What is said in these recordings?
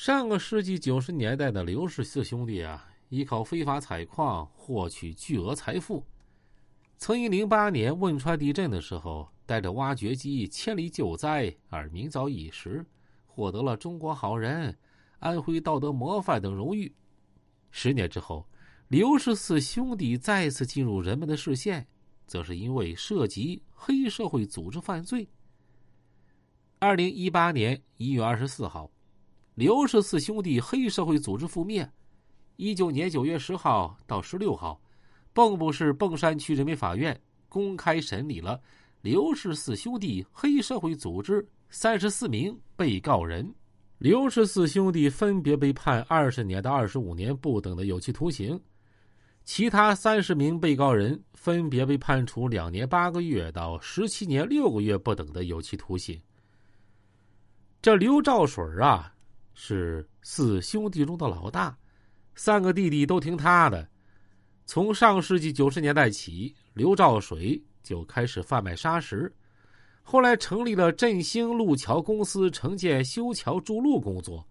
上个世纪九十年代的刘氏四兄弟啊，依靠非法采矿获取巨额财富。曾因零八年汶川地震的时候，带着挖掘机千里救灾而名噪一时，获得了中国好人、安徽道德模范等荣誉。十年之后，刘氏四兄弟再次进入人们的视线，则是因为涉及黑社会组织犯罪。二零一八年一月二十四号。刘氏四兄弟黑社会组织覆灭。一九年九月十号到十六号，蚌埠市蚌山区人民法院公开审理了刘氏四兄弟黑社会组织三十四名被告人。刘氏四兄弟分别被判二十年到二十五年不等的有期徒刑，其他三十名被告人分别被判处两年八个月到十七年六个月不等的有期徒刑。这刘兆水啊！是四兄弟中的老大，三个弟弟都听他的。从上世纪九十年代起，刘兆水就开始贩卖砂石，后来成立了振兴路桥公司，承建修桥筑路工作。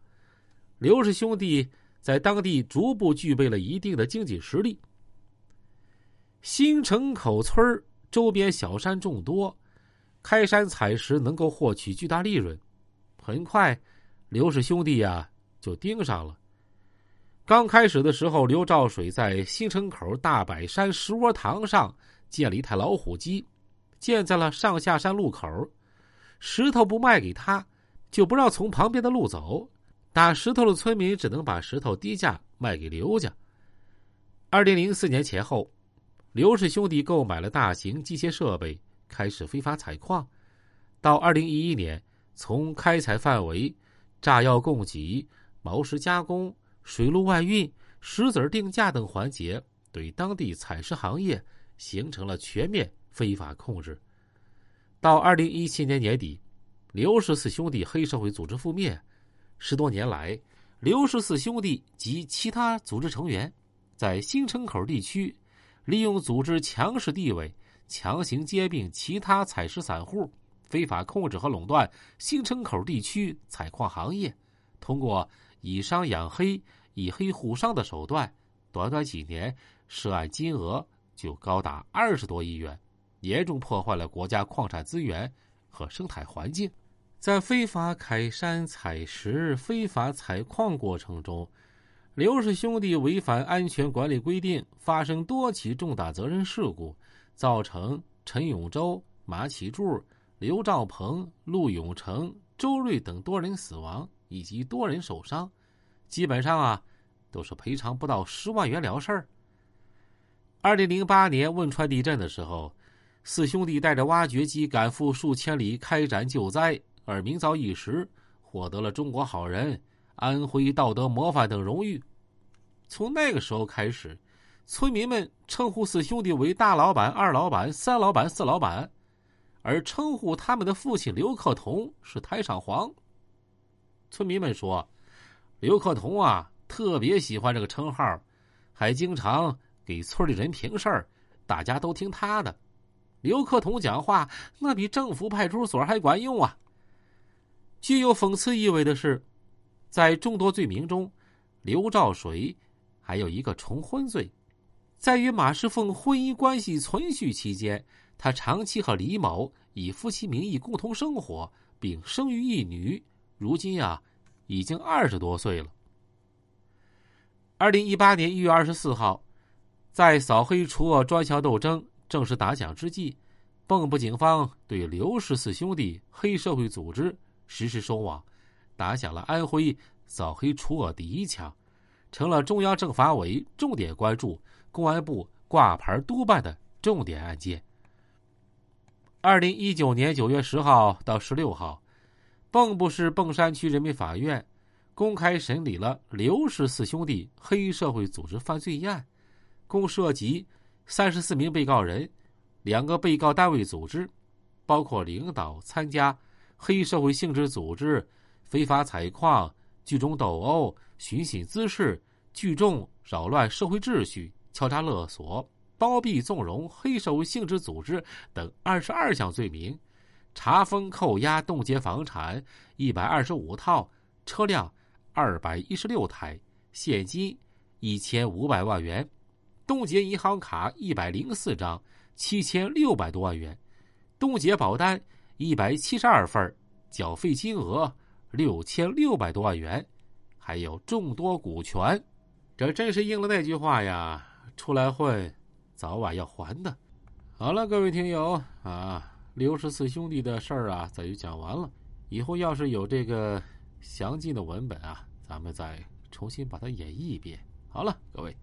刘氏兄弟在当地逐步具备了一定的经济实力。新城口村周边小山众多，开山采石能够获取巨大利润，很快。刘氏兄弟呀，就盯上了。刚开始的时候，刘兆水在新城口大柏山石窝塘上建了一台老虎机，建在了上下山路口。石头不卖给他，就不让从旁边的路走。打石头的村民只能把石头低价卖给刘家。二零零四年前后，刘氏兄弟购买了大型机械设备，开始非法采矿。到二零一一年，从开采范围。炸药供给、毛石加工、水路外运、石子定价等环节，对当地采石行业形成了全面非法控制。到二零一七年年底，刘氏四兄弟黑社会组织覆灭。十多年来，刘氏四兄弟及其他组织成员，在新城口地区利用组织强势地位，强行兼并其他采石散户。非法控制和垄断新城口地区采矿行业，通过以商养黑、以黑护商的手段，短短几年涉案金额就高达二十多亿元，严重破坏了国家矿产资源和生态环境。在非法开山采石、非法采矿过程中，刘氏兄弟违反安全管理规定，发生多起重大责任事故，造成陈永洲、马启柱。刘兆鹏、陆永成、周瑞等多人死亡，以及多人受伤，基本上啊，都是赔偿不到十万元了事儿。二零零八年汶川地震的时候，四兄弟带着挖掘机赶赴数千里开展救灾，而名噪一时，获得了中国好人、安徽道德模范等荣誉。从那个时候开始，村民们称呼四兄弟为大老板、二老板、三老板、四老板。而称呼他们的父亲刘克同是太上皇。村民们说，刘克同啊特别喜欢这个称号，还经常给村里人评事儿，大家都听他的。刘克同讲话那比政府派出所还管用啊！具有讽刺意味的是，在众多罪名中，刘兆水还有一个重婚罪，在与马世凤婚姻关系存续期间。他长期和李某以夫妻名义共同生活，并生育一女，如今呀，已经二十多岁了。二零一八年一月二十四号，在扫黑除恶专项斗争正式打响之际，蚌埠警方对刘氏四兄弟黑社会组织实施收网，打响了安徽扫黑除恶第一枪，成了中央政法委重点关注、公安部挂牌督办的重点案件。二零一九年九月十号到十六号，蚌埠市蚌山区人民法院公开审理了刘氏四兄弟黑社会组织犯罪一案，共涉及三十四名被告人，两个被告单位组织，包括领导参加黑社会性质组织、非法采矿、聚众斗殴、寻衅滋事、聚众扰乱社会秩序、敲诈勒索。包庇纵容黑社会性质组织等二十二项罪名，查封、扣押、冻结房产一百二十五套，车辆二百一十六台，现金一千五百万元，冻结银行卡一百零四张，七千六百多万元，冻结保单一百七十二份，缴费金额六千六百多万元，还有众多股权。这真是应了那句话呀：“出来混，早晚要还的。”好了，各位听友啊，刘十四兄弟的事儿啊，咱就讲完了。以后要是有这个详尽的文本啊，咱们再重新把它演绎一遍。好了，各位。